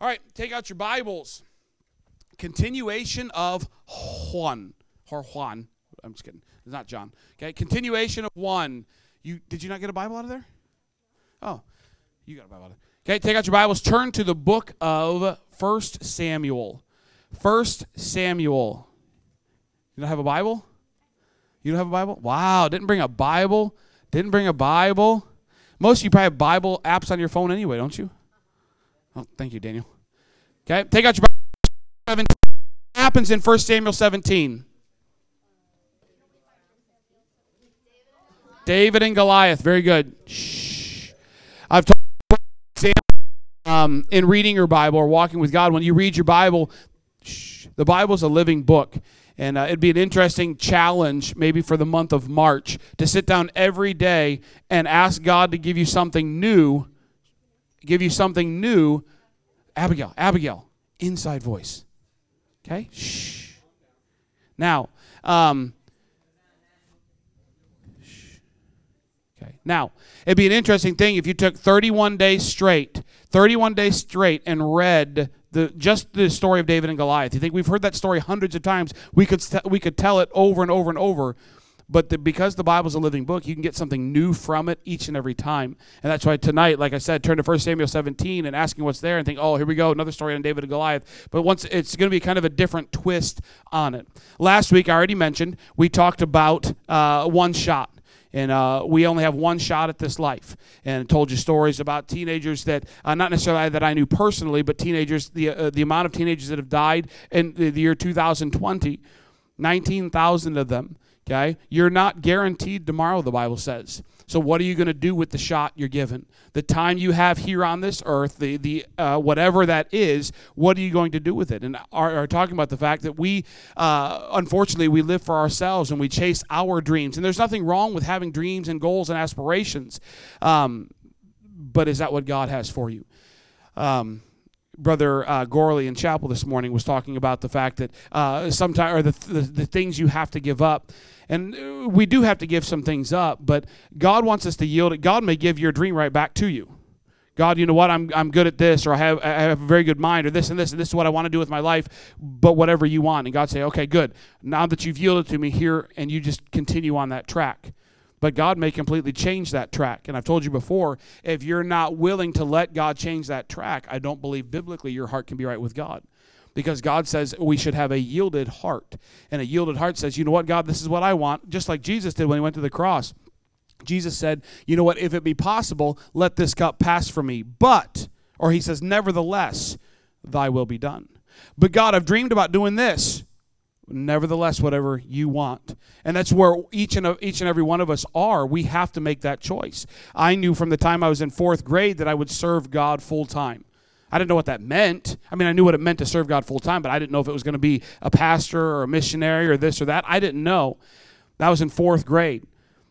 All right, take out your Bibles. Continuation of Juan. Or Juan. I'm just kidding. It's not John. Okay, continuation of one. You did you not get a Bible out of there? Oh, you got a Bible. Okay, take out your Bibles. Turn to the book of First Samuel. First Samuel. You don't have a Bible? You don't have a Bible? Wow, didn't bring a Bible. Didn't bring a Bible. Most of you probably have Bible apps on your phone anyway, don't you? Oh, thank you, Daniel. Okay, take out your Bible. What happens in 1 Samuel 17? David and Goliath. Very good. Shh. I've told um, in reading your Bible or walking with God, when you read your Bible, shh, the Bible is a living book. And uh, it'd be an interesting challenge, maybe for the month of March, to sit down every day and ask God to give you something new. Give you something new. Abigail, Abigail, inside voice. Okay? Shh. Now, um, Okay. Now, it'd be an interesting thing if you took 31 days straight, 31 days straight, and read the just the story of David and Goliath. You think we've heard that story hundreds of times? We could we could tell it over and over and over. But the, because the Bible's a living book, you can get something new from it each and every time. And that's why tonight, like I said, turn to 1 Samuel 17 and asking what's there and think, oh, here we go, another story on David and Goliath. But once it's going to be kind of a different twist on it. Last week, I already mentioned, we talked about uh, one shot and uh, we only have one shot at this life. And told you stories about teenagers that, uh, not necessarily that I knew personally, but teenagers, the, uh, the amount of teenagers that have died in the, the year 2020, 19,000 of them. Okay? You're not guaranteed tomorrow, the Bible says. So what are you going to do with the shot you're given? The time you have here on this earth, the the uh, whatever that is, what are you going to do with it? And are, are talking about the fact that we, uh, unfortunately, we live for ourselves and we chase our dreams. And there's nothing wrong with having dreams and goals and aspirations, um, but is that what God has for you? Um, Brother uh, Gorley in chapel this morning was talking about the fact that uh, sometimes, or the, the, the things you have to give up. And uh, we do have to give some things up, but God wants us to yield it. God may give your dream right back to you. God, you know what? I'm, I'm good at this, or I have, I have a very good mind, or this and this, and this is what I want to do with my life, but whatever you want. And God say, okay, good. Now that you've yielded to me here, and you just continue on that track. But God may completely change that track. And I've told you before, if you're not willing to let God change that track, I don't believe biblically your heart can be right with God because God says we should have a yielded heart. And a yielded heart says, you know what, God, this is what I want, just like Jesus did when he went to the cross. Jesus said, you know what, if it be possible, let this cup pass from me. But, or he says, nevertheless, thy will be done. But God, I've dreamed about doing this. Nevertheless, whatever you want. And that's where each and, each and every one of us are. We have to make that choice. I knew from the time I was in fourth grade that I would serve God full time. I didn't know what that meant. I mean, I knew what it meant to serve God full time, but I didn't know if it was going to be a pastor or a missionary or this or that. I didn't know. That was in fourth grade.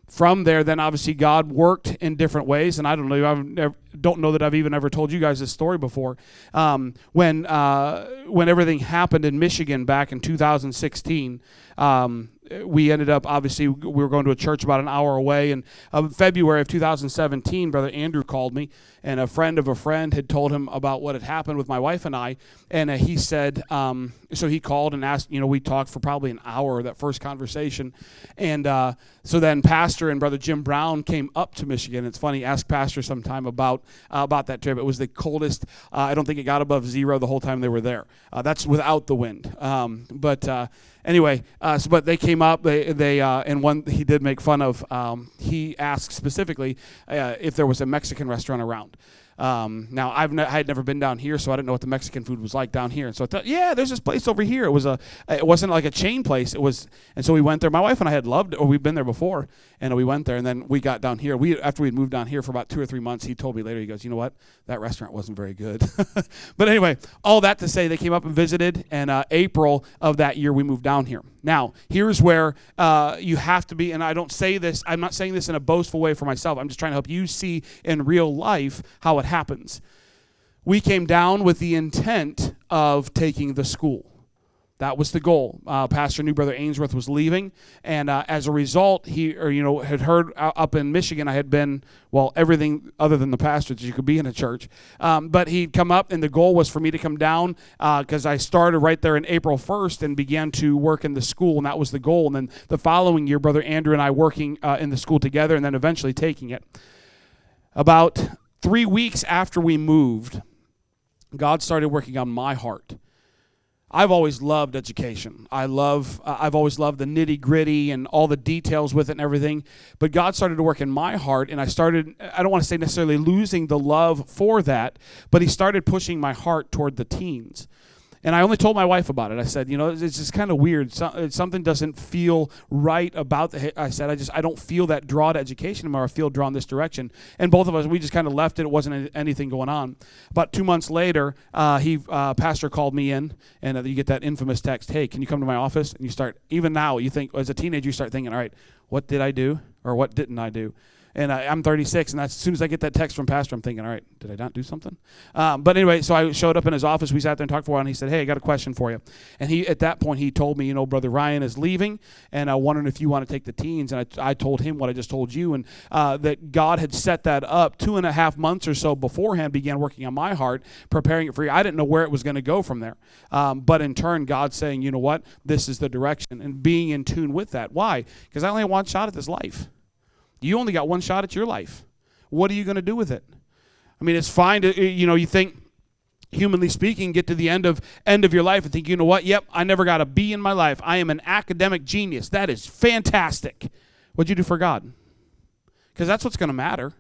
From there, then obviously God worked in different ways, and I don't know. I don't know that I've even ever told you guys this story before. Um, when uh, when everything happened in Michigan back in 2016, um, we ended up obviously we were going to a church about an hour away. And uh, february of 2017 brother andrew called me and a friend of a friend had told him about what had happened with my wife and i. And uh, he said um, so he called and asked you know we talked for probably an hour that first conversation. And uh, so then pastor and brother jim brown came up to michigan. It's funny ask pastor sometime about uh, about that trip. It was the coldest uh, i don't think it got above zero the whole time they were there. Uh, that's without the wind. Um, but anyway, uh, so, but they came up. They they uh, and one he did make fun of. Um, he asked specifically uh, if there was a Mexican restaurant around. Um, now I've ne- I had never been down here, so I didn't know what the Mexican food was like down here. And so I thought, yeah, there's this place over here. It was a, it wasn't like a chain place. It was, and so we went there. My wife and I had loved, or we've been there before, and we went there. And then we got down here. We after we'd moved down here for about two or three months, he told me later. He goes, you know what, that restaurant wasn't very good. but anyway, all that to say, they came up and visited, and uh, April of that year we moved down here. Now here's where uh, you have to be, and I don't say this. I'm not saying this in a boastful way for myself. I'm just trying to help you see in real life how it happens. We came down with the intent of taking the school. That was the goal. Uh, Pastor knew Brother Ainsworth was leaving, and uh, as a result, he or you know had heard up in Michigan I had been well everything other than the pastor that you could be in a church. Um, but he'd come up, and the goal was for me to come down because uh, I started right there in April 1st and began to work in the school, and that was the goal. And then the following year, Brother Andrew and I working uh, in the school together, and then eventually taking it. About three weeks after we moved, God started working on my heart I've always loved education. I love, uh, I've always loved the nitty gritty and all the details with it and everything. But God started to work in my heart, and I started, I don't want to say necessarily losing the love for that, but He started pushing my heart toward the teens. And I only told my wife about it. I said, you know, it's just kind of weird. So, something doesn't feel right about the. I said, I just, I don't feel that draw to education anymore. I feel drawn this direction. And both of us, we just kind of left it. It wasn't anything going on. About two months later, uh, he, uh, pastor called me in, and uh, you get that infamous text, "Hey, can you come to my office?" And you start, even now, you think as a teenager, you start thinking, "All right, what did I do, or what didn't I do?" And I, am 36, and as soon as I get that text from Pastor, I'm thinking, all right, did I not do something? Um, but anyway, so I showed up in his office. We sat there and talked for a while, and he said, hey, I got a question for you. And he, at that point, he told me, you know, Brother Ryan is leaving, and I'm wondering if you want to take the teens. And I, I told him what I just told you, and uh, that God had set that up two and a half months or so beforehand, began working on my heart, preparing it for you. I didn't know where it was going to go from there. Um, but in turn, God saying, you know what, this is the direction, and being in tune with that. Why? Because I only have one shot at this life. You only got one shot at your life. What are you going to do with it? I mean, it's fine to, you know, you think, humanly speaking, get to the end of end of your life and think, you know what? Yep, I never got a B in my life. I am an academic genius. That is fantastic. What'd you do for God? Because that's what's going to matter.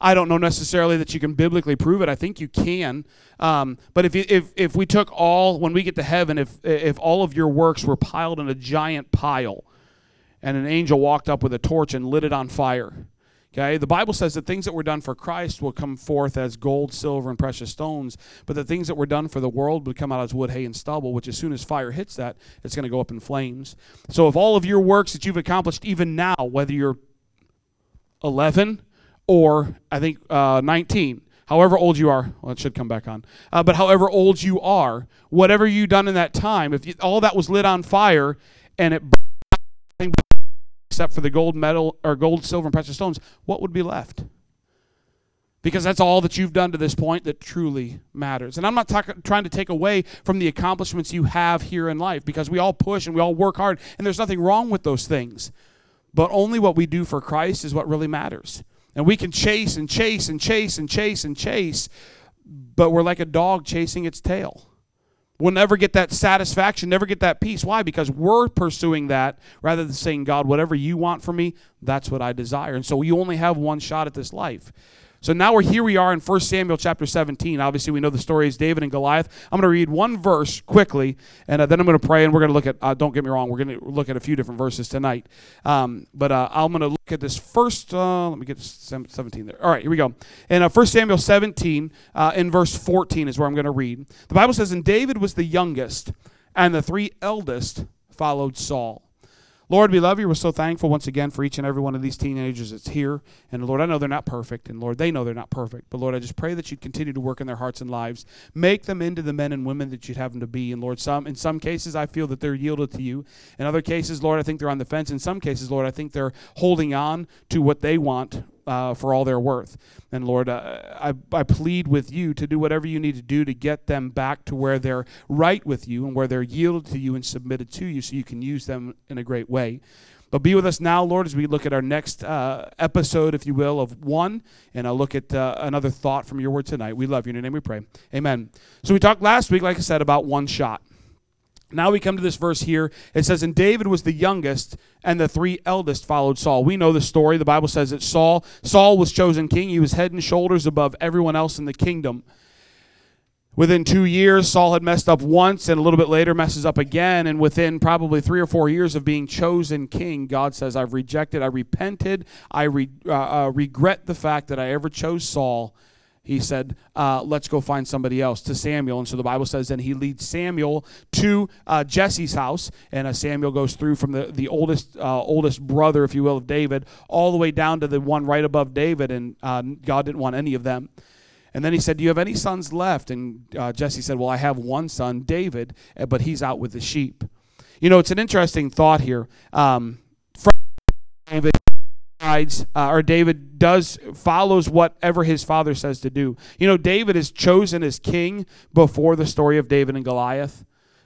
I don't know necessarily that you can biblically prove it. I think you can. Um, but if, if, if we took all, when we get to heaven, if, if all of your works were piled in a giant pile, and an angel walked up with a torch and lit it on fire. Okay, the Bible says that things that were done for Christ will come forth as gold, silver, and precious stones, but the things that were done for the world would come out as wood, hay, and stubble, which as soon as fire hits that, it's going to go up in flames. So, if all of your works that you've accomplished, even now, whether you're 11 or I think uh, 19, however old you are, well, it should come back on, uh, but however old you are, whatever you done in that time, if you, all that was lit on fire and it except for the gold medal or gold, silver, and precious stones, what would be left? Because that's all that you've done to this point that truly matters. And I'm not talk- trying to take away from the accomplishments you have here in life because we all push and we all work hard, and there's nothing wrong with those things. But only what we do for Christ is what really matters. And we can chase and chase and chase and chase and chase, but we're like a dog chasing its tail. We'll never get that satisfaction, never get that peace. Why? Because we're pursuing that rather than saying, God, whatever you want for me, that's what I desire. And so you only have one shot at this life. So now we're here we are in 1 Samuel chapter 17. Obviously, we know the story is David and Goliath. I'm going to read one verse quickly, and uh, then I'm going to pray, and we're going to look at, uh, don't get me wrong, we're going to look at a few different verses tonight. Um, but uh, I'm going to look at this first, uh, let me get 17 there. All right, here we go. In uh, 1 Samuel 17, uh, in verse 14 is where I'm going to read. The Bible says, And David was the youngest, and the three eldest followed Saul. Lord, we love you. We're so thankful once again for each and every one of these teenagers that's here. And Lord, I know they're not perfect. And Lord, they know they're not perfect. But Lord, I just pray that you'd continue to work in their hearts and lives. Make them into the men and women that you'd have them to be. And Lord, some in some cases I feel that they're yielded to you. In other cases, Lord, I think they're on the fence. In some cases, Lord, I think they're holding on to what they want uh, for all their worth. And Lord, uh, I, I plead with you to do whatever you need to do to get them back to where they're right with you and where they're yielded to you and submitted to you so you can use them in a great way. But be with us now, Lord, as we look at our next uh, episode, if you will, of one, and I'll look at uh, another thought from your word tonight. We love you. In your name we pray. Amen. So we talked last week, like I said, about one shot. Now we come to this verse here. It says, And David was the youngest, and the three eldest followed Saul. We know the story. The Bible says that Saul, Saul was chosen king. He was head and shoulders above everyone else in the kingdom. Within two years, Saul had messed up once, and a little bit later messes up again. And within probably three or four years of being chosen king, God says, I've rejected, I repented, I re, uh, uh, regret the fact that I ever chose Saul he said, uh, Let's go find somebody else to Samuel. And so the Bible says, then he leads Samuel to uh, Jesse's house. And uh, Samuel goes through from the, the oldest, uh, oldest brother, if you will, of David, all the way down to the one right above David. And uh, God didn't want any of them. And then he said, Do you have any sons left? And uh, Jesse said, Well, I have one son, David, but he's out with the sheep. You know, it's an interesting thought here. Um, David uh, or David does follows whatever his father says to do. You know, David is chosen as king before the story of David and Goliath.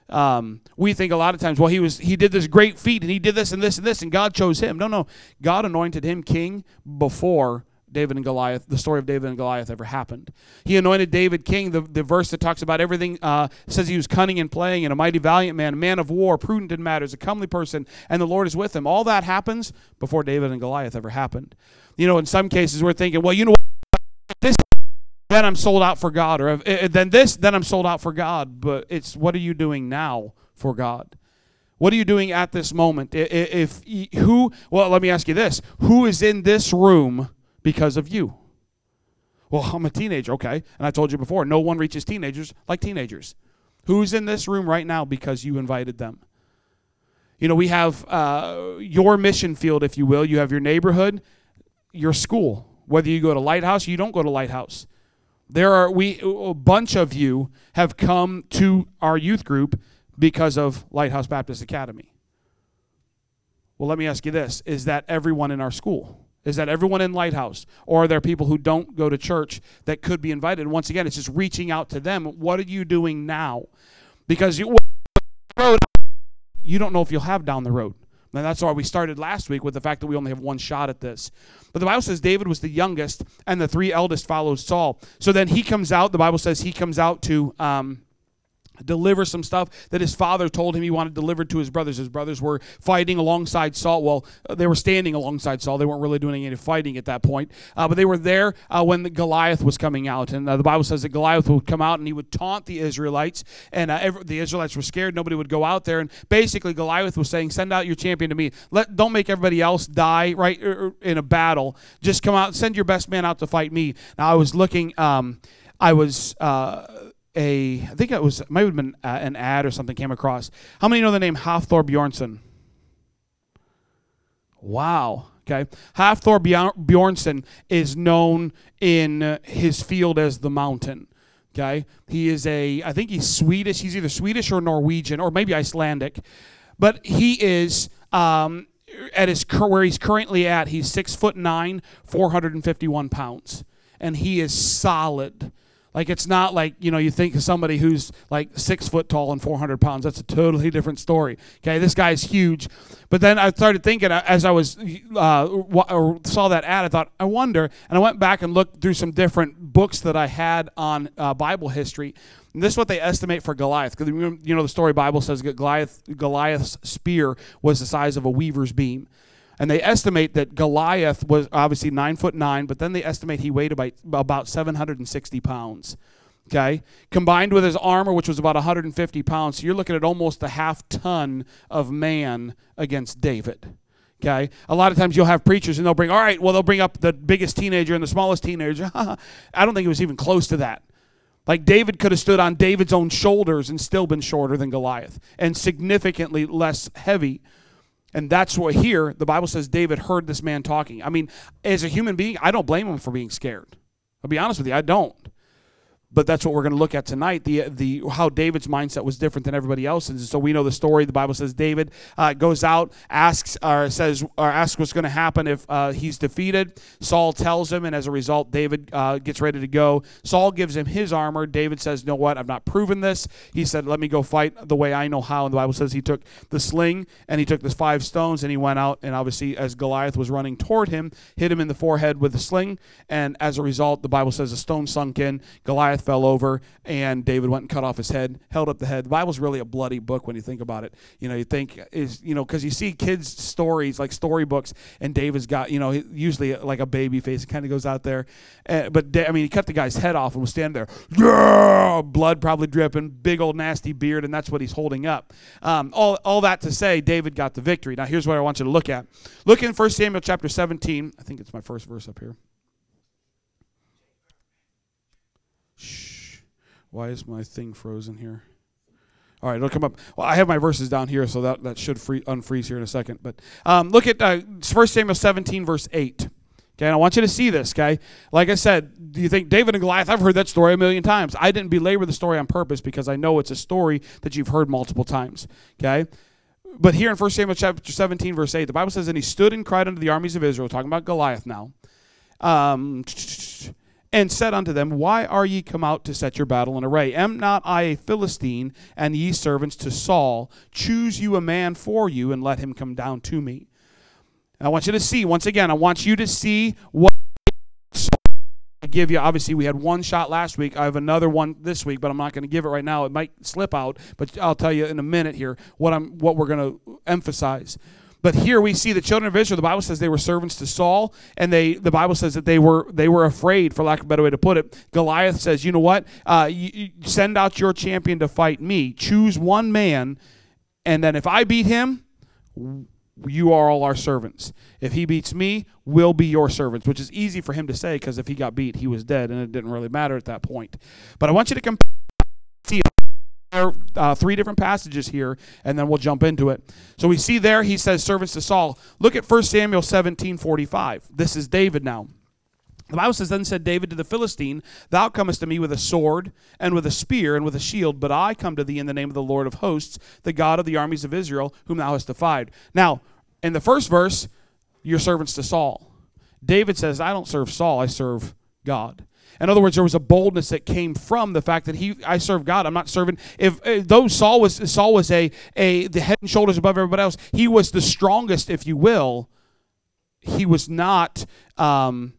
Um, we think a lot of times, well, he was he did this great feat and he did this and this and this and God chose him. No, no, God anointed him king before David and Goliath, the story of David and Goliath ever happened. He anointed David king. The, the verse that talks about everything uh, says he was cunning and playing and a mighty valiant man, a man of war, prudent in matters, a comely person, and the Lord is with him. All that happens before David and Goliath ever happened. You know, in some cases we're thinking, well, you know what? This, then I'm sold out for God, or if, then this, then I'm sold out for God. But it's what are you doing now for God? What are you doing at this moment? If, if who? Well, let me ask you this: Who is in this room? Because of you. Well, I'm a teenager, okay. And I told you before, no one reaches teenagers like teenagers. Who's in this room right now because you invited them? You know, we have uh, your mission field, if you will. You have your neighborhood, your school. Whether you go to Lighthouse, you don't go to Lighthouse. There are we a bunch of you have come to our youth group because of Lighthouse Baptist Academy. Well, let me ask you this: Is that everyone in our school? Is that everyone in Lighthouse? Or are there people who don't go to church that could be invited? And once again, it's just reaching out to them. What are you doing now? Because you, you don't know if you'll have down the road. And that's why we started last week with the fact that we only have one shot at this. But the Bible says David was the youngest, and the three eldest followed Saul. So then he comes out. The Bible says he comes out to. Um, deliver some stuff that his father told him he wanted delivered to his brothers. His brothers were fighting alongside Saul. Well, uh, they were standing alongside Saul. They weren't really doing any fighting at that point, uh, but they were there uh, when the Goliath was coming out. And uh, the Bible says that Goliath would come out and he would taunt the Israelites, and uh, every, the Israelites were scared. Nobody would go out there, and basically Goliath was saying, "Send out your champion to me. Let don't make everybody else die right er, er, in a battle. Just come out. Send your best man out to fight me." Now I was looking. Um, I was uh, a, I think it was, might have been uh, an ad or something came across. How many know the name Hafthor Bjornsson? Wow. Okay. Hafthor Bjornsson is known in his field as the mountain. Okay. He is a, I think he's Swedish. He's either Swedish or Norwegian or maybe Icelandic. But he is, um, at his where he's currently at, he's six foot nine, 451 pounds. And he is solid like it's not like you know you think of somebody who's like six foot tall and 400 pounds. That's a totally different story. Okay, this guy's huge. But then I started thinking uh, as I was uh, saw that ad, I thought I wonder, and I went back and looked through some different books that I had on uh, Bible history. And this is what they estimate for Goliath. Because you know the story Bible says Goliath Goliath's spear was the size of a weaver's beam. And they estimate that Goliath was obviously nine foot nine, but then they estimate he weighed about, about 760 pounds. Okay? Combined with his armor, which was about 150 pounds, so you're looking at almost a half ton of man against David. Okay? A lot of times you'll have preachers and they'll bring, all right, well, they'll bring up the biggest teenager and the smallest teenager. I don't think it was even close to that. Like David could have stood on David's own shoulders and still been shorter than Goliath and significantly less heavy and that's what here, the Bible says David heard this man talking. I mean, as a human being, I don't blame him for being scared. I'll be honest with you, I don't but that's what we're going to look at tonight. The the how david's mindset was different than everybody else's. And so we know the story. The bible says david uh, goes out asks or says or asks what's going to happen if uh, he's defeated. Saul tells him and as a result david uh, gets ready to go. Saul gives him his armor. David says know what? I've not proven this. He said let me go fight the way i know how. And the bible says he took the sling and he took the five stones and he went out and obviously as goliath was running toward him hit him in the forehead with the sling. And as a result the bible says a stone sunk in. Goliath Goliath fell over, and David went and cut off his head, held up the head. The Bible's really a bloody book when you think about it. You know, you think is you know because you see kids' stories like storybooks, and David's got you know usually like a baby face. It kind of goes out there, uh, but I mean he cut the guy's head off and was standing there, yeah, blood probably dripping, big old nasty beard, and that's what he's holding up. Um, all all that to say, David got the victory. Now here's what I want you to look at. Look in 1 Samuel chapter 17. I think it's my first verse up here. Why is my thing frozen here? All right, it'll come up. Well, I have my verses down here, so that, that should free, unfreeze here in a second. But um, look at uh, 1 Samuel 17, verse 8. Okay, and I want you to see this, okay? Like I said, do you think David and Goliath? I've heard that story a million times. I didn't belabor the story on purpose because I know it's a story that you've heard multiple times, okay? But here in 1 Samuel chapter 17, verse 8, the Bible says, And he stood and cried unto the armies of Israel, talking about Goliath now, um, and said unto them, Why are ye come out to set your battle in array? Am not I a Philistine, and ye servants to Saul? Choose you a man for you, and let him come down to me. I want you to see, once again, I want you to see what I give you. Obviously, we had one shot last week. I have another one this week, but I'm not going to give it right now. It might slip out, but I'll tell you in a minute here what I'm what we're going to emphasize. But here we see the children of Israel. The Bible says they were servants to Saul, and they the Bible says that they were they were afraid, for lack of a better way to put it. Goliath says, "You know what? Uh, you, you send out your champion to fight me. Choose one man, and then if I beat him." you are all our servants. If he beats me, we'll be your servants, which is easy for him to say because if he got beat, he was dead, and it didn't really matter at that point. But I want you to compare uh, three different passages here, and then we'll jump into it. So we see there he says servants to Saul. Look at 1 Samuel 17 45. This is David now. The Bible says, Then said David to the Philistine, Thou comest to me with a sword, and with a spear, and with a shield, but I come to thee in the name of the Lord of hosts, the God of the armies of Israel, whom thou hast defied. Now, in the first verse, your servants to Saul. David says, I don't serve Saul, I serve God. In other words, there was a boldness that came from the fact that he, I serve God. I'm not serving. If, if though Saul was Saul was a a the head and shoulders above everybody else, he was the strongest, if you will. He was not um,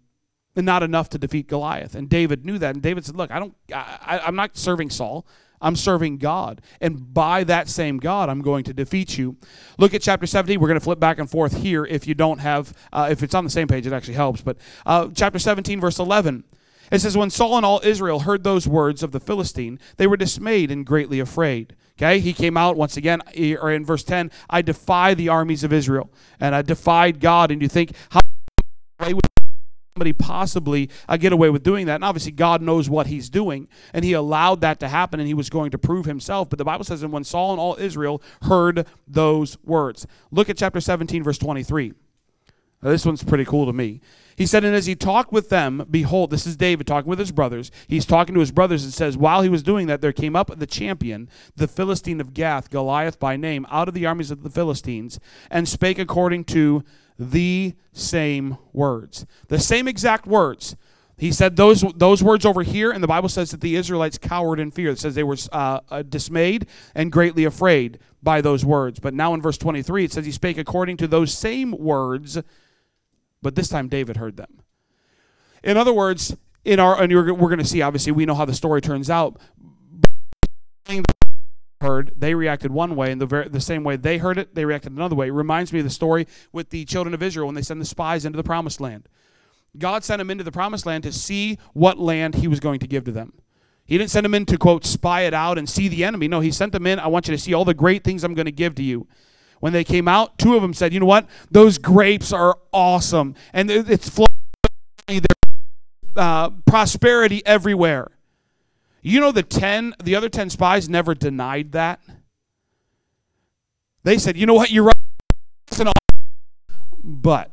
not enough to defeat Goliath. And David knew that. And David said, Look, I don't, I, I'm not serving Saul. I'm serving God. And by that same God, I'm going to defeat you. Look at chapter 17. We're going to flip back and forth here if you don't have, uh, if it's on the same page, it actually helps. But uh, chapter 17, verse 11. It says, When Saul and all Israel heard those words of the Philistine, they were dismayed and greatly afraid. Okay, he came out once again, or in verse 10, I defy the armies of Israel. And I defied God. And you think, how would somebody possibly uh, get away with doing that? And obviously, God knows what He's doing, and He allowed that to happen, and He was going to prove Himself. But the Bible says, and when Saul and all Israel heard those words, look at chapter 17, verse 23. Now, this one's pretty cool to me. He said, And as he talked with them, behold, this is David talking with his brothers. He's talking to his brothers and says, While he was doing that, there came up the champion, the Philistine of Gath, Goliath by name, out of the armies of the Philistines, and spake according to the same words. The same exact words. He said those those words over here, and the Bible says that the Israelites cowered in fear. It says they were uh, uh, dismayed and greatly afraid by those words. But now in verse 23, it says he spake according to those same words, but this time David heard them. In other words, in our and we're going to see. Obviously, we know how the story turns out heard, they reacted one way, and the, ver- the same way they heard it, they reacted another way. It reminds me of the story with the children of Israel when they sent the spies into the promised land. God sent them into the promised land to see what land he was going to give to them. He didn't send them in to, quote, spy it out and see the enemy. No, he sent them in, I want you to see all the great things I'm going to give to you. When they came out, two of them said, you know what? Those grapes are awesome. And it's flowing, uh, prosperity everywhere. You know the 10 the other 10 spies never denied that. They said, "You know what? You're right." But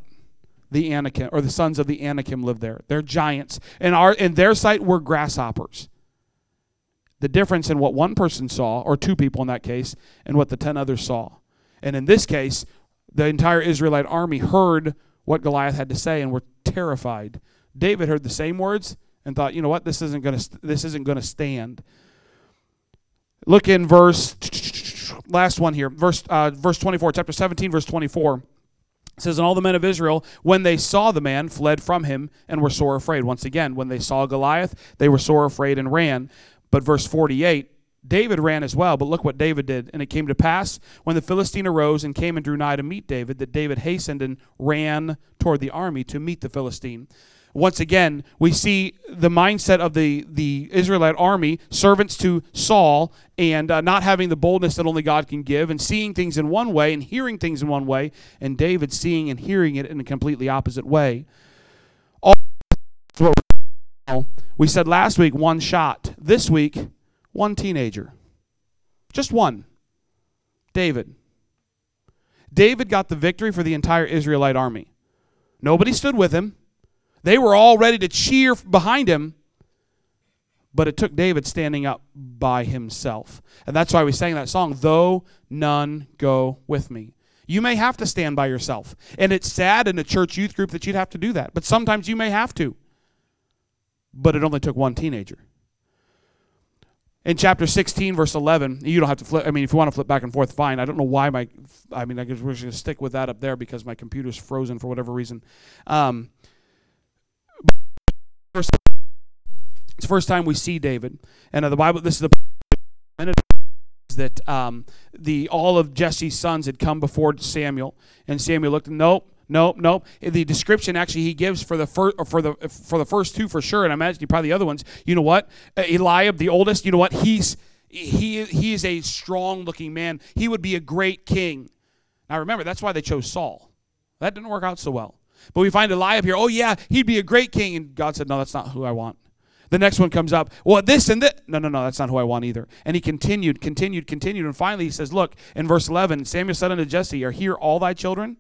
the Anakim or the sons of the Anakim live there. They're giants. And our in their sight we're grasshoppers. The difference in what one person saw or two people in that case and what the 10 others saw. And in this case, the entire Israelite army heard what Goliath had to say and were terrified. David heard the same words and thought, you know what, this isn't going to this isn't going to stand. Look in verse last one here, verse uh, verse 24, chapter 17, verse 24. It says, And all the men of Israel, when they saw the man, fled from him and were sore afraid. Once again, when they saw Goliath, they were sore afraid and ran. But verse 48, David ran as well, but look what David did. And it came to pass, when the Philistine arose and came and drew nigh to meet David, that David hastened and ran toward the army to meet the Philistine once again, we see the mindset of the, the Israelite army, servants to Saul, and uh, not having the boldness that only God can give, and seeing things in one way and hearing things in one way, and David seeing and hearing it in a completely opposite way. All we said last week one shot. This week, one teenager. Just one. David. David got the victory for the entire Israelite army. Nobody stood with him. They were all ready to cheer behind him, but it took David standing up by himself. And that's why we sang that song, Though None Go With Me. You may have to stand by yourself. And it's sad in a church youth group that you'd have to do that. But sometimes you may have to. But it only took one teenager. In chapter 16, verse 11, you don't have to flip. I mean, if you want to flip back and forth, fine. I don't know why my, I mean, I guess we're just going to stick with that up there because my computer's frozen for whatever reason. Um, it's the first time we see David. And uh, the Bible, this is the that um, the all of Jesse's sons had come before Samuel, and Samuel looked. Nope, nope, nope. The description actually he gives for the first for the for the first two for sure, and I imagine probably the other ones. You know what? Uh, Eliab, the oldest. You know what? He's he he is a strong looking man. He would be a great king. Now remember, that's why they chose Saul. That didn't work out so well. But we find Eliab here. Oh yeah, he'd be a great king, and God said, no, that's not who I want. The next one comes up. Well, this and that. No, no, no, that's not who I want either. And he continued, continued, continued. And finally he says, Look, in verse 11, Samuel said unto Jesse, Are here all thy children?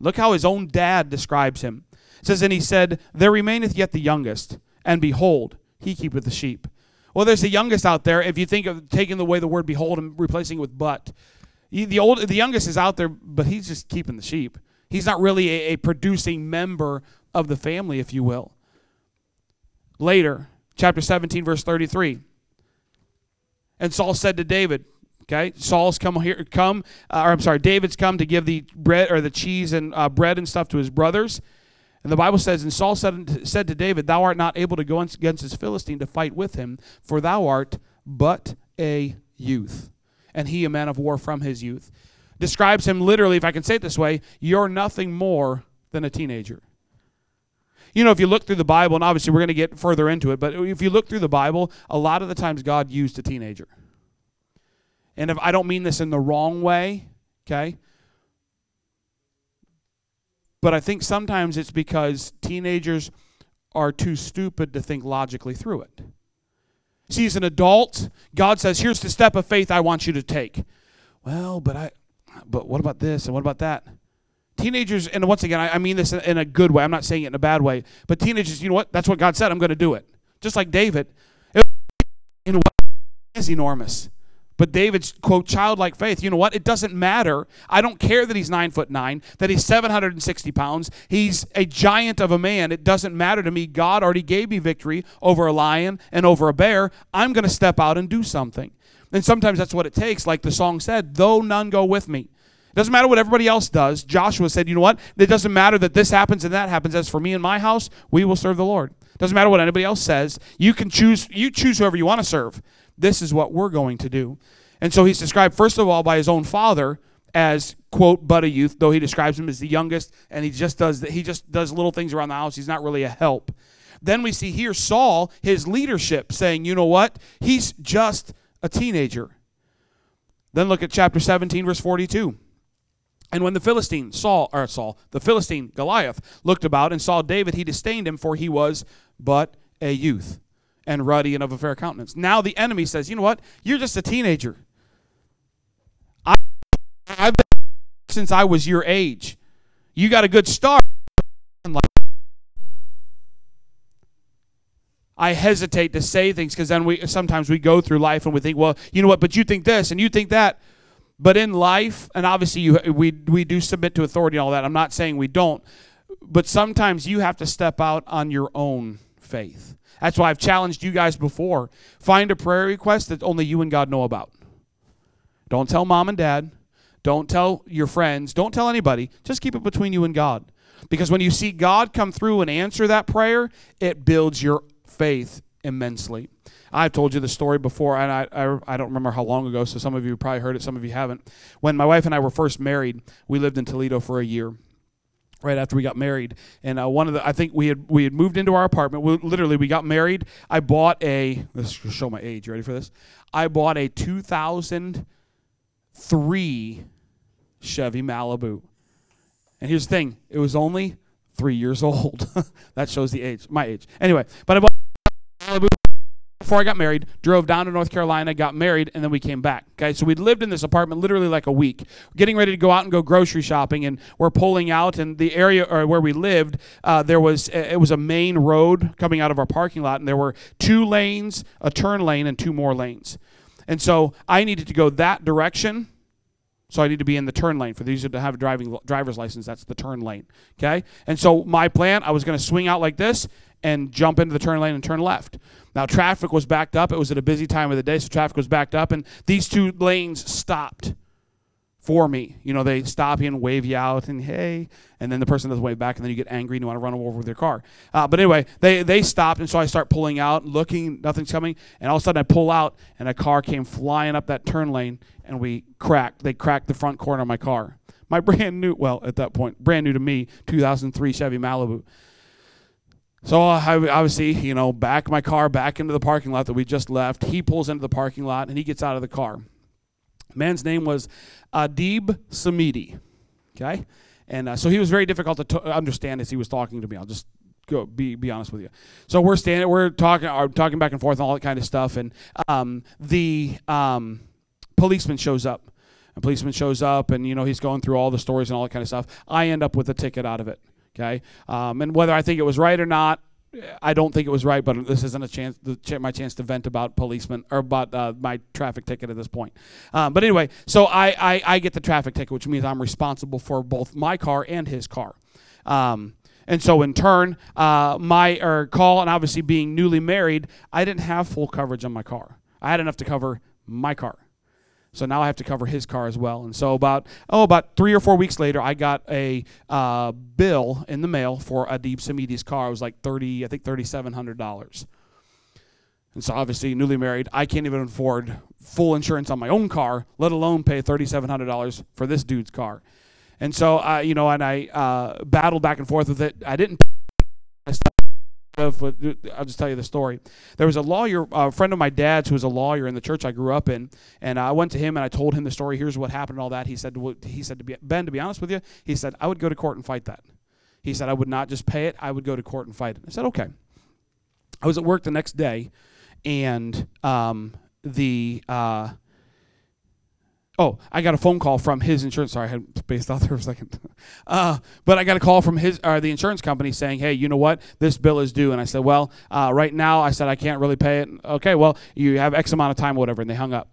Look how his own dad describes him. It says, And he said, There remaineth yet the youngest, and behold, he keepeth the sheep. Well, there's the youngest out there. If you think of taking away the word behold and replacing it with but, the old, the youngest is out there, but he's just keeping the sheep. He's not really a, a producing member of the family, if you will. Later, chapter 17, verse 33. And Saul said to David, Okay, Saul's come here, come, uh, or I'm sorry, David's come to give the bread or the cheese and uh, bread and stuff to his brothers. And the Bible says, and Saul said, said to David, Thou art not able to go against this Philistine to fight with him, for thou art but a youth, and he a man of war from his youth. Describes him literally, if I can say it this way, you're nothing more than a teenager. You know, if you look through the Bible, and obviously we're going to get further into it, but if you look through the Bible, a lot of the times God used a teenager. And if I don't mean this in the wrong way, okay? But I think sometimes it's because teenagers are too stupid to think logically through it. See, as an adult, God says, here's the step of faith I want you to take. Well, but I but what about this and what about that? Teenagers, and once again, I, I mean this in, in, a good way. I'm not saying it in a bad way. But teenagers, you know what? That's what God said. I'm going to do it. Just like David. It? It's enormous. But David's quote childlike faith. You know what? It doesn't matter. I don't care that he's nine foot nine, that he's 760 pounds. He's a giant of a man. It doesn't matter to me. God already gave me victory over a lion and over a bear. I'm going to step out and do something. And sometimes that's what it takes. Like the song said, though none go with me. It doesn't matter what everybody else does. Joshua said, you know what? It doesn't matter that this happens and that happens. As for me and my house, we will serve the Lord. Doesn't matter what anybody else says. You can choose, you choose whoever you want to serve. This is what we're going to do. And so he's described, first of all, by his own father as quote but a youth though he describes him as the youngest and he just does he just does little things around the house. He's not really a help. Then we see here saul his leadership saying you know what? He's just a teenager. Then look at chapter 17 verse 42 and when the Philistine Saul or Saul, the Philistine Goliath looked about and saw David, he disdained him, for he was but a youth, and ruddy and of a fair countenance. Now the enemy says, "You know what? You're just a teenager. I, I've been since I was your age. You got a good start." I hesitate to say things because then we sometimes we go through life and we think, well, you know what? But you think this and you think that. But in life, and obviously you, we, we do submit to authority and all that. I'm not saying we don't. But sometimes you have to step out on your own faith. That's why I've challenged you guys before. Find a prayer request that only you and God know about. Don't tell mom and dad. Don't tell your friends. Don't tell anybody. Just keep it between you and God. Because when you see God come through and answer that prayer, it builds your faith immensely. I've told you the story before, and I, I, I, don't remember how long ago, so some of you probably heard it, some of you haven't. When my wife and I were first married, we lived in Toledo for a year. Right after we got married, and uh, one of the, I think we had we had moved into our apartment. We, literally, we got married. I bought a. Let's show my age. You ready for this? I bought a 2003 Chevy Malibu. And here's the thing: it was only three years old. that shows the age, my age. Anyway, but I bought before I got married, drove down to North Carolina, got married, and then we came back. Okay, so we lived in this apartment literally like a week. Getting ready to go out and go grocery shopping, and we're pulling out, and the area or where we lived, uh, there was it was a main road coming out of our parking lot, and there were two lanes, a turn lane, and two more lanes. And so I needed to go that direction. So I need to be in the turn lane. For these to have a driving driver's license, that's the turn lane. Okay? And so my plan, I was going to swing out like this and jump into the turn lane and turn left. Now traffic was backed up. It was at a busy time of the day, so traffic was backed up, and these two lanes stopped for me. You know, they stop you and wave you out and hey, and then the person doesn't wave back, and then you get angry and you want to run over with their car. Uh, but anyway, they they stopped, and so I start pulling out, looking, nothing's coming, and all of a sudden I pull out, and a car came flying up that turn lane, and we cracked. They cracked the front corner of my car. My brand new, well, at that point, brand new to me, 2003 Chevy Malibu. So I obviously, you know, back my car back into the parking lot that we just left. He pulls into the parking lot and he gets out of the car. Man's name was Adib Samidi. Okay, and uh, so he was very difficult to t- understand as he was talking to me. I'll just go be be honest with you. So we're standing, we're talking, are uh, talking back and forth and all that kind of stuff, and um, the um, policeman shows up. A policeman shows up, and you know he's going through all the stories and all that kind of stuff. I end up with a ticket out of it. Okay, um, and whether I think it was right or not, I don't think it was right, but this isn't a chance, my chance to vent about policemen or about uh, my traffic ticket at this point. Um, but anyway, so I, I, I, get the traffic ticket, which means I'm responsible for both my car and his car. Um, and so in turn, uh, my or call and obviously being newly married, I didn't have full coverage on my car. I had enough to cover my car. So now I have to cover his car as well. And so about oh about three or four weeks later, I got a uh, bill in the mail for Adib Samidi's car. It was like thirty, I think thirty seven hundred dollars. And so obviously newly married, I can't even afford full insurance on my own car, let alone pay thirty seven hundred dollars for this dude's car. And so I, you know, and I uh, battled back and forth with it. I didn't. I'll just tell you the story. There was a lawyer, a friend of my dad's, who was a lawyer in the church I grew up in, and I went to him and I told him the story. Here's what happened and all that. He said, he said to be, Ben, to be honest with you, he said I would go to court and fight that. He said I would not just pay it; I would go to court and fight it. I said okay. I was at work the next day, and um, the uh, Oh, I got a phone call from his insurance. Sorry, I had spaced out there for a second. Uh, but I got a call from his uh, the insurance company saying, "Hey, you know what? This bill is due." And I said, "Well, uh, right now, I said I can't really pay it." Okay, well, you have X amount of time, whatever. And they hung up.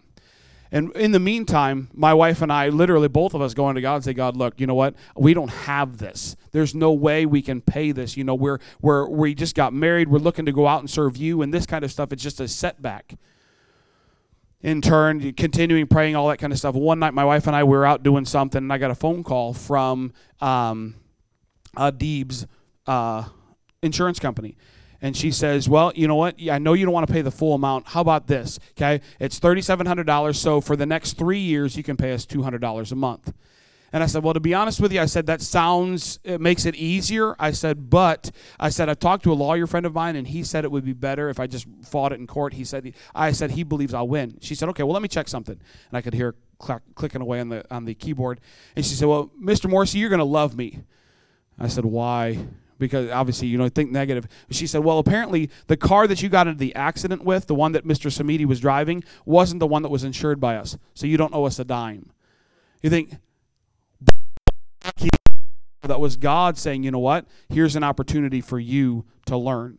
And in the meantime, my wife and I, literally both of us, going to God and say, "God, look, you know what? We don't have this. There's no way we can pay this. You know, we're we're we just got married. We're looking to go out and serve you, and this kind of stuff. It's just a setback." In turn, continuing praying, all that kind of stuff. One night, my wife and I we were out doing something, and I got a phone call from um, Adib's uh, insurance company. And she says, Well, you know what? I know you don't want to pay the full amount. How about this? Okay. It's $3,700. So for the next three years, you can pay us $200 a month. And I said, Well, to be honest with you, I said, that sounds, it makes it easier. I said, But I said, I've talked to a lawyer friend of mine, and he said it would be better if I just fought it in court. He said, I said, he believes I'll win. She said, Okay, well, let me check something. And I could hear cl- clicking away on the, on the keyboard. And she said, Well, Mr. Morrissey, you're going to love me. I said, Why? because obviously you know think negative. She said, "Well, apparently the car that you got into the accident with, the one that Mr. Samidi was driving, wasn't the one that was insured by us. So you don't owe us a dime." You think that was God saying, you know what? Here's an opportunity for you to learn.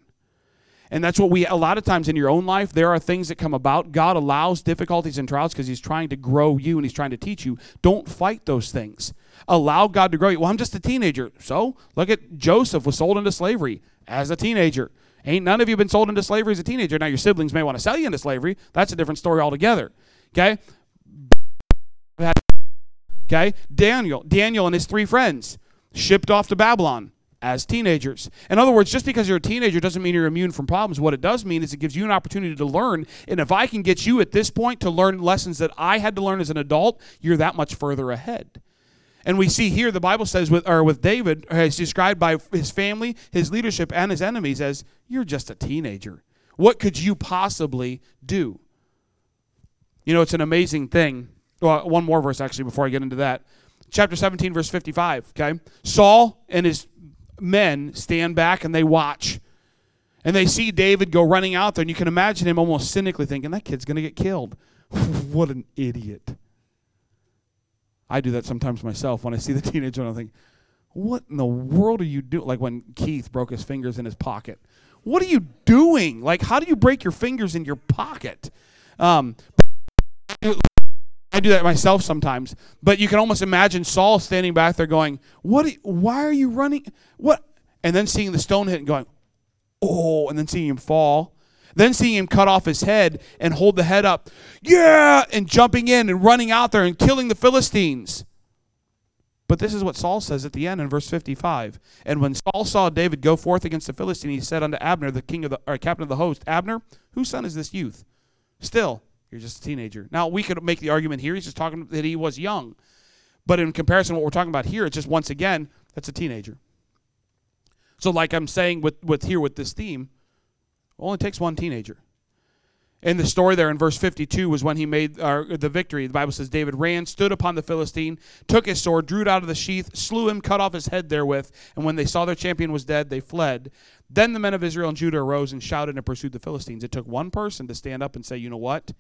And that's what we, a lot of times in your own life, there are things that come about. God allows difficulties and trials because He's trying to grow you and He's trying to teach you. Don't fight those things. Allow God to grow you. Well, I'm just a teenager. So look at Joseph was sold into slavery as a teenager. Ain't none of you been sold into slavery as a teenager. Now, your siblings may want to sell you into slavery. That's a different story altogether. Okay? Okay? Daniel, Daniel and his three friends shipped off to Babylon as teenagers. In other words, just because you're a teenager doesn't mean you're immune from problems. What it does mean is it gives you an opportunity to learn. And if I can get you at this point to learn lessons that I had to learn as an adult, you're that much further ahead. And we see here the Bible says with or with David uh, as described by his family, his leadership, and his enemies as you're just a teenager. What could you possibly do? You know, it's an amazing thing well, one more verse actually before I get into that. Chapter 17, verse 55. Okay. Saul and his men stand back and they watch And they see David go running out there, and you can imagine him almost cynically thinking, that kid's going to get killed. what an idiot. I do that sometimes myself when I see the teenager and I think, what in the world are you doing? Like when Keith broke his fingers in his pocket. What are you doing? Like, how do you break your fingers in your pocket? Um, I do that myself sometimes. But you can almost imagine Saul standing back there going, "What? Why are you running? What?" And then seeing the stone hit and going, "Oh!" And then seeing him fall. Then seeing him cut off his head and hold the head up, yeah, and jumping in and running out there and killing the Philistines. But this is what Saul says at the end in verse 55. And when Saul saw David go forth against the Philistine, he said unto Abner, the king of the or captain of the host, Abner, whose son is this youth? Still, you're just a teenager. Now, we could make the argument here, he's just talking that he was young. But in comparison to what we're talking about here, it's just once again, that's a teenager. So, like I'm saying with, with here with this theme, only takes one teenager. In the story there in verse 52 was when he made the victory. The Bible says David ran, stood upon the Philistine, took his sword, drew it out of the sheath, slew him, cut off his head therewith. And when they saw their champion was dead, they fled. Then the men of Israel and Judah arose and shouted and pursued the Philistines. It took one person to stand up and say, you know what?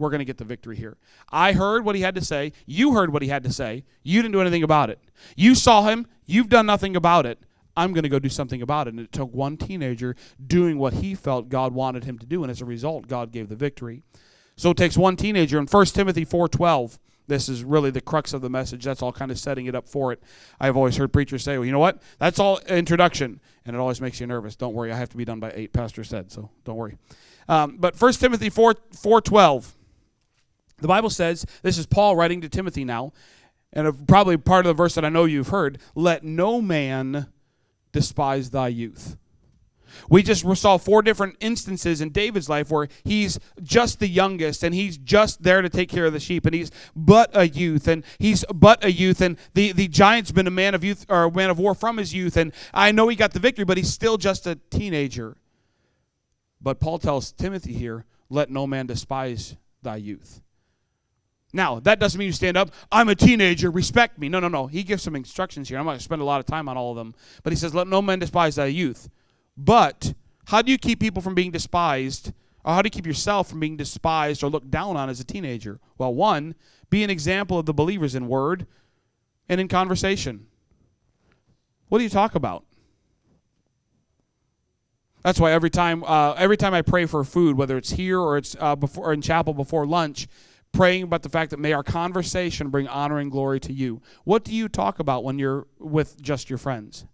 We're going to get the victory here. I heard what he had to say. You heard what he had to say. You didn't do anything about it. You saw him. You've done nothing about it. I'm going to go do something about it. And it took one teenager doing what he felt God wanted him to do, and as a result, God gave the victory. So it takes one teenager. In 1 Timothy 4.12, this is really the crux of the message. That's all kind of setting it up for it. I've always heard preachers say, well, you know what? That's all introduction. And it always makes you nervous. Don't worry. I have to be done by 8, Pastor said, so don't worry. Um, but 1 Timothy 4, 4.12, the Bible says, this is Paul writing to Timothy now, and probably part of the verse that I know you've heard, let no man despise thy youth. We just saw four different instances in David's life where he's just the youngest and he's just there to take care of the sheep and he's but a youth and he's but a youth and the, the giant's been a man of youth or a man of war from his youth and I know he got the victory, but he's still just a teenager. But Paul tells Timothy here, let no man despise thy youth. Now, that doesn't mean you stand up, I'm a teenager, respect me. No, no, no. He gives some instructions here. I'm not going to spend a lot of time on all of them. But he says, Let no man despise thy youth. But how do you keep people from being despised, or how do you keep yourself from being despised or looked down on as a teenager? Well, one, be an example of the believers in word and in conversation. What do you talk about? That's why every time, uh, every time I pray for food, whether it's here or it's uh, before or in chapel before lunch, praying about the fact that may our conversation bring honor and glory to you. What do you talk about when you're with just your friends?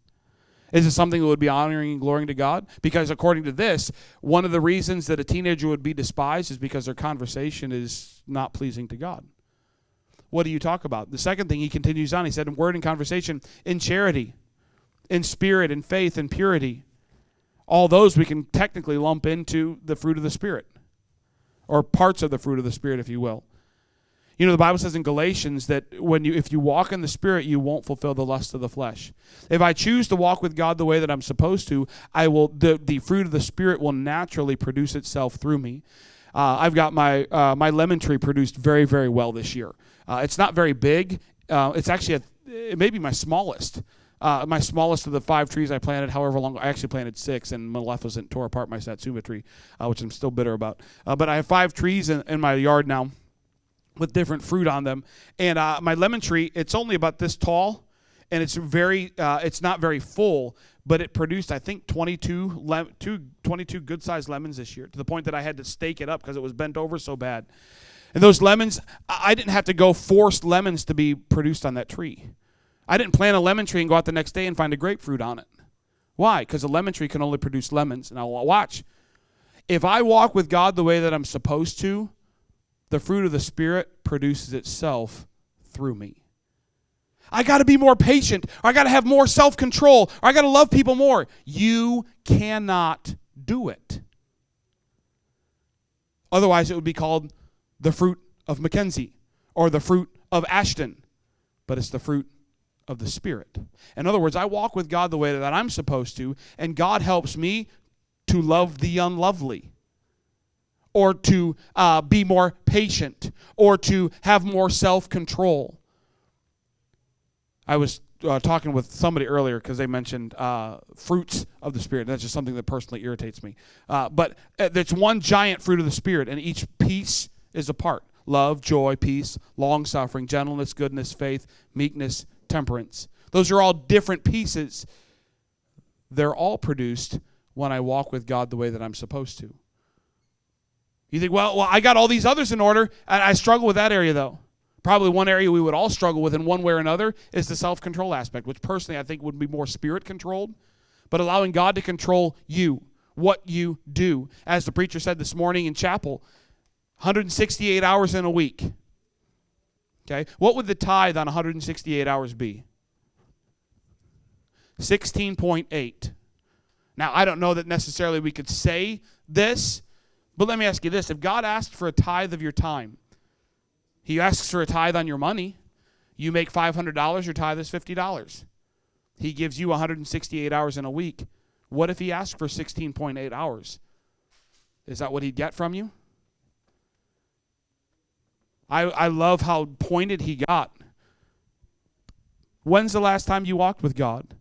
Is it something that would be honoring and glorying to God? Because according to this, one of the reasons that a teenager would be despised is because their conversation is not pleasing to God. What do you talk about? The second thing he continues on, he said, in word and conversation, in charity, in spirit, in faith, in purity. All those we can technically lump into the fruit of the Spirit or parts of the fruit of the Spirit, if you will. You know, the Bible says in Galatians that when you if you walk in the Spirit, you won't fulfill the lust of the flesh. If I choose to walk with God the way that I'm supposed to, I will the, the fruit of the Spirit will naturally produce itself through me. Uh, I've got my uh, my lemon tree produced very very well this year. Uh, it's not very big. Uh, it's actually a, it may be my smallest. Uh, my smallest of the five trees I planted, however long, I actually planted six, and Maleficent tore apart my Satsuma tree, uh, which I'm still bitter about. Uh, but I have five trees in, in, my yard now with different fruit on them. And uh, my lemon tree, it's only about this tall, and it's very, uh, it's not very full, but it produced, I think, 22, le- two, 22 good sized lemons this year to the point that I had to stake it up because it was bent over so bad. And those lemons, I didn't have to go force lemons to be produced on that tree. I didn't plant a lemon tree and go out the next day and find a grapefruit on it. Why? Because a lemon tree can only produce lemons. Now, watch. If I walk with God the way that I'm supposed to, the fruit of the Spirit produces itself through me. I got to be more patient, I got to have more self control, I got to love people more. You cannot do it. Otherwise, it would be called the fruit of Mackenzie or the fruit of Ashton. But it's the fruit of the Spirit. In other words, I walk with God the way that I'm supposed to, and God helps me to love the unlovely, or to uh, be more patient, or to have more self control. I was uh, talking with somebody earlier because they mentioned uh, fruits of the Spirit. And that's just something that personally irritates me. Uh, but it's one giant fruit of the Spirit, and each piece is a part love, joy, peace, long suffering, gentleness, goodness, faith, meekness, temperance. Those are all different pieces. They're all produced when I walk with God the way that I'm supposed to. You think, well, well, I got all these others in order, and I struggle with that area though. Probably one area we would all struggle with in one way or another is the self control aspect, which personally I think would be more spirit controlled, but allowing God to control you, what you do. As the preacher said this morning in chapel, 168 hours in a week. Okay? What would the tithe on 168 hours be? 16.8. Now, I don't know that necessarily we could say this, but let me ask you this. If God asked for a tithe of your time, He asks for a tithe on your money. You make $500, your tithe is $50. He gives you 168 hours in a week. What if He asked for 16.8 hours? Is that what He'd get from you? I, I love how pointed He got. When's the last time you walked with God?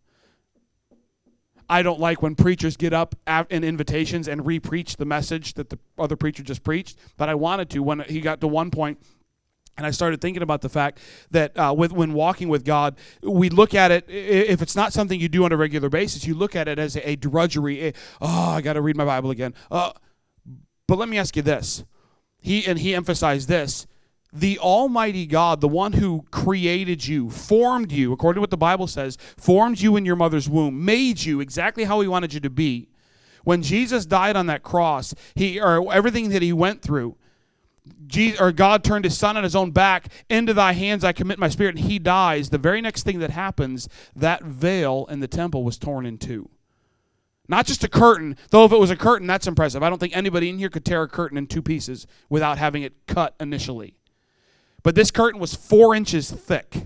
I don't like when preachers get up in invitations and re-preach the message that the other preacher just preached, but I wanted to when he got to one point and I started thinking about the fact that uh, with, when walking with God, we look at it, if it's not something you do on a regular basis, you look at it as a, a drudgery. A, oh, I got to read my Bible again. Uh, but let me ask you this. He, and he emphasized this the Almighty God, the one who created you, formed you, according to what the Bible says, formed you in your mother's womb, made you exactly how He wanted you to be. When Jesus died on that cross, He or everything that He went through, Jesus, or God turned His Son on His own back. Into Thy hands I commit my spirit, and He dies. The very next thing that happens, that veil in the temple was torn in two. Not just a curtain, though if it was a curtain, that's impressive. I don't think anybody in here could tear a curtain in two pieces without having it cut initially. But this curtain was four inches thick,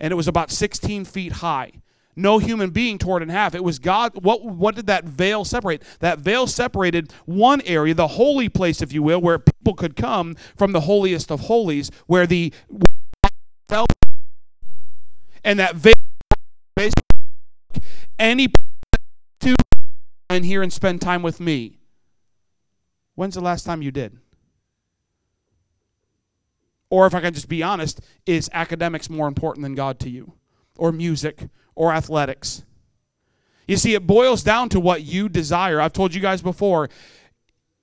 and it was about 16 feet high. No human being tore it in half. It was God. What, what did that veil separate? That veil separated one area, the holy place, if you will, where people could come from the holiest of holies, where the and that veil any to in here and spend time with me. When's the last time you did? Or if I can just be honest, is academics more important than God to you? Or music? Or athletics? You see, it boils down to what you desire. I've told you guys before,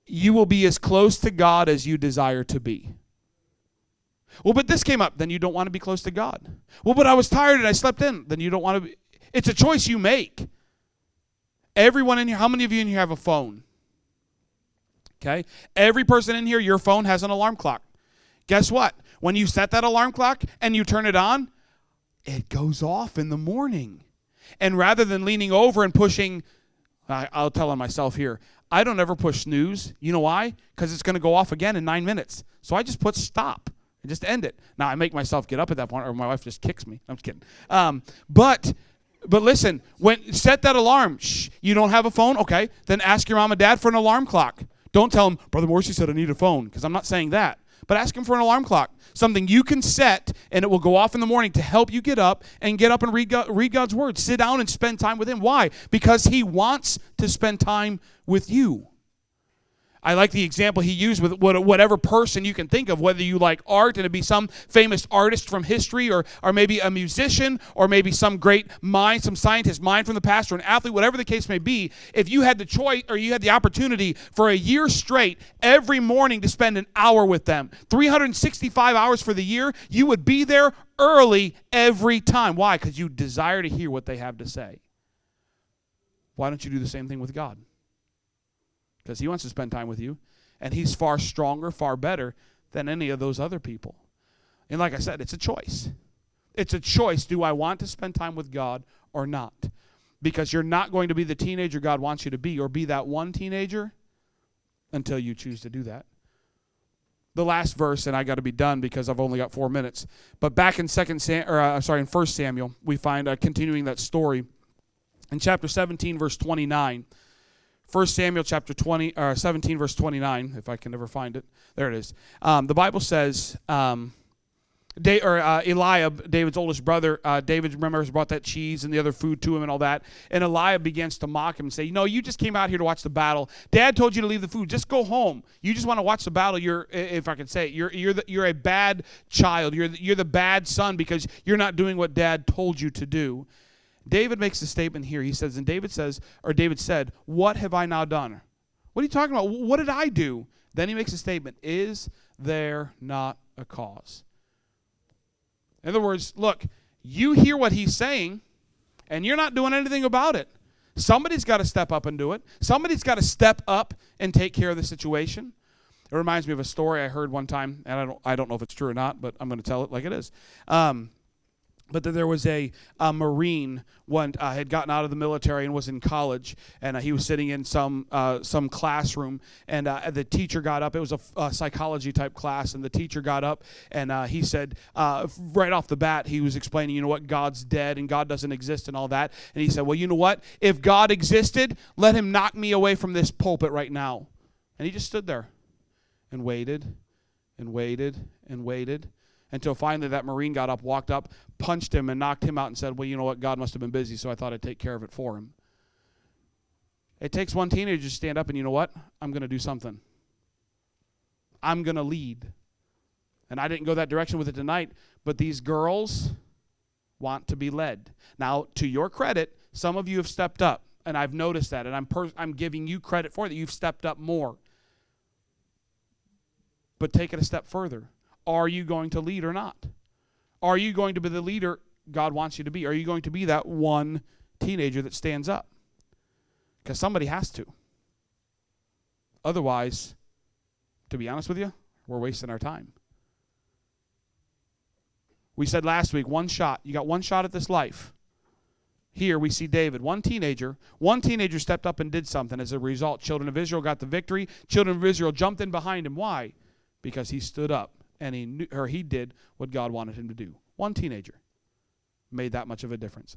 you will be as close to God as you desire to be. Well, but this came up, then you don't want to be close to God. Well, but I was tired and I slept in, then you don't want to be. It's a choice you make. Everyone in here, how many of you in here have a phone? Okay? Every person in here, your phone has an alarm clock. Guess what? When you set that alarm clock and you turn it on, it goes off in the morning. And rather than leaning over and pushing, I'll tell on myself here, I don't ever push snooze. You know why? Because it's going to go off again in nine minutes. So I just put stop and just end it. Now I make myself get up at that point, or my wife just kicks me. I'm just kidding. Um, but but listen, when set that alarm. Shh, you don't have a phone, okay? Then ask your mom and dad for an alarm clock. Don't tell them, Brother Morrissey said I need a phone, because I'm not saying that but ask Him for an alarm clock, something you can set, and it will go off in the morning to help you get up and get up and read, God, read God's Word. Sit down and spend time with Him. Why? Because He wants to spend time with you. I like the example he used with whatever person you can think of, whether you like art and it'd be some famous artist from history, or, or maybe a musician, or maybe some great mind, some scientist mind from the past, or an athlete, whatever the case may be. If you had the choice or you had the opportunity for a year straight, every morning to spend an hour with them, 365 hours for the year, you would be there early every time. Why? Because you desire to hear what they have to say. Why don't you do the same thing with God? Because he wants to spend time with you. And he's far stronger, far better than any of those other people. And like I said, it's a choice. It's a choice. Do I want to spend time with God or not? Because you're not going to be the teenager God wants you to be or be that one teenager until you choose to do that. The last verse, and I got to be done because I've only got four minutes. But back in second, Sam, or uh, sorry, in First Samuel, we find uh, continuing that story in chapter 17, verse 29. 1 Samuel chapter 20, uh, 17, verse 29, if I can ever find it. There it is. Um, the Bible says, um, Da- or uh, Eliab, David's oldest brother, uh, David remembers brought that cheese and the other food to him and all that. And Eliab begins to mock him and say, "You know, you just came out here to watch the battle. Dad told you to leave the food. Just go home. You just want to watch the battle. You're, if I can say it, you're you're the, you're a bad child. You're you're the bad son because you're not doing what Dad told you to do." David makes a statement here. He says, and David says, or David said, "What have I now done?" What are you talking about? What did I do? Then he makes a statement: Is there not a cause? In other words, look, you hear what he's saying, and you're not doing anything about it. Somebody's got to step up and do it. Somebody's got to step up and take care of the situation. It reminds me of a story I heard one time, and I don't, I don't know if it's true or not, but I'm going to tell it like it is. Um, but that there was a, a marine one uh, had gotten out of the military and was in college and uh, he was sitting in some uh, some classroom and uh, the teacher got up. It was a, a, psychology type class and the teacher got up and uh, he said uh, right off the bat he was explaining you know what god's dead and god doesn't exist and all that and he said well you know what? If god existed let him knock me away from this pulpit right now. And he just stood there and waited and waited and waited until finally that Marine got up, walked up, punched him, and knocked him out and said, Well, you know what? God must have been busy, so I thought I'd take care of it for him. It takes one teenager to stand up and, you know what? I'm going to do something. I'm going to lead. And I didn't go that direction with it tonight, but these girls want to be led. Now, to your credit, some of you have stepped up, and I've noticed that, and I'm, per- I'm giving you credit for that. You've stepped up more. But take it a step further. Are you going to lead or not? Are you going to be the leader God wants you to be? Are you going to be that one teenager that stands up? Because somebody has to. Otherwise, to be honest with you, we're wasting our time. We said last week one shot. You got one shot at this life. Here we see David, one teenager. One teenager stepped up and did something. As a result, children of Israel got the victory. Children of Israel jumped in behind him. Why? Because he stood up and he knew, or he did what God wanted him to do. One teenager made that much of a difference.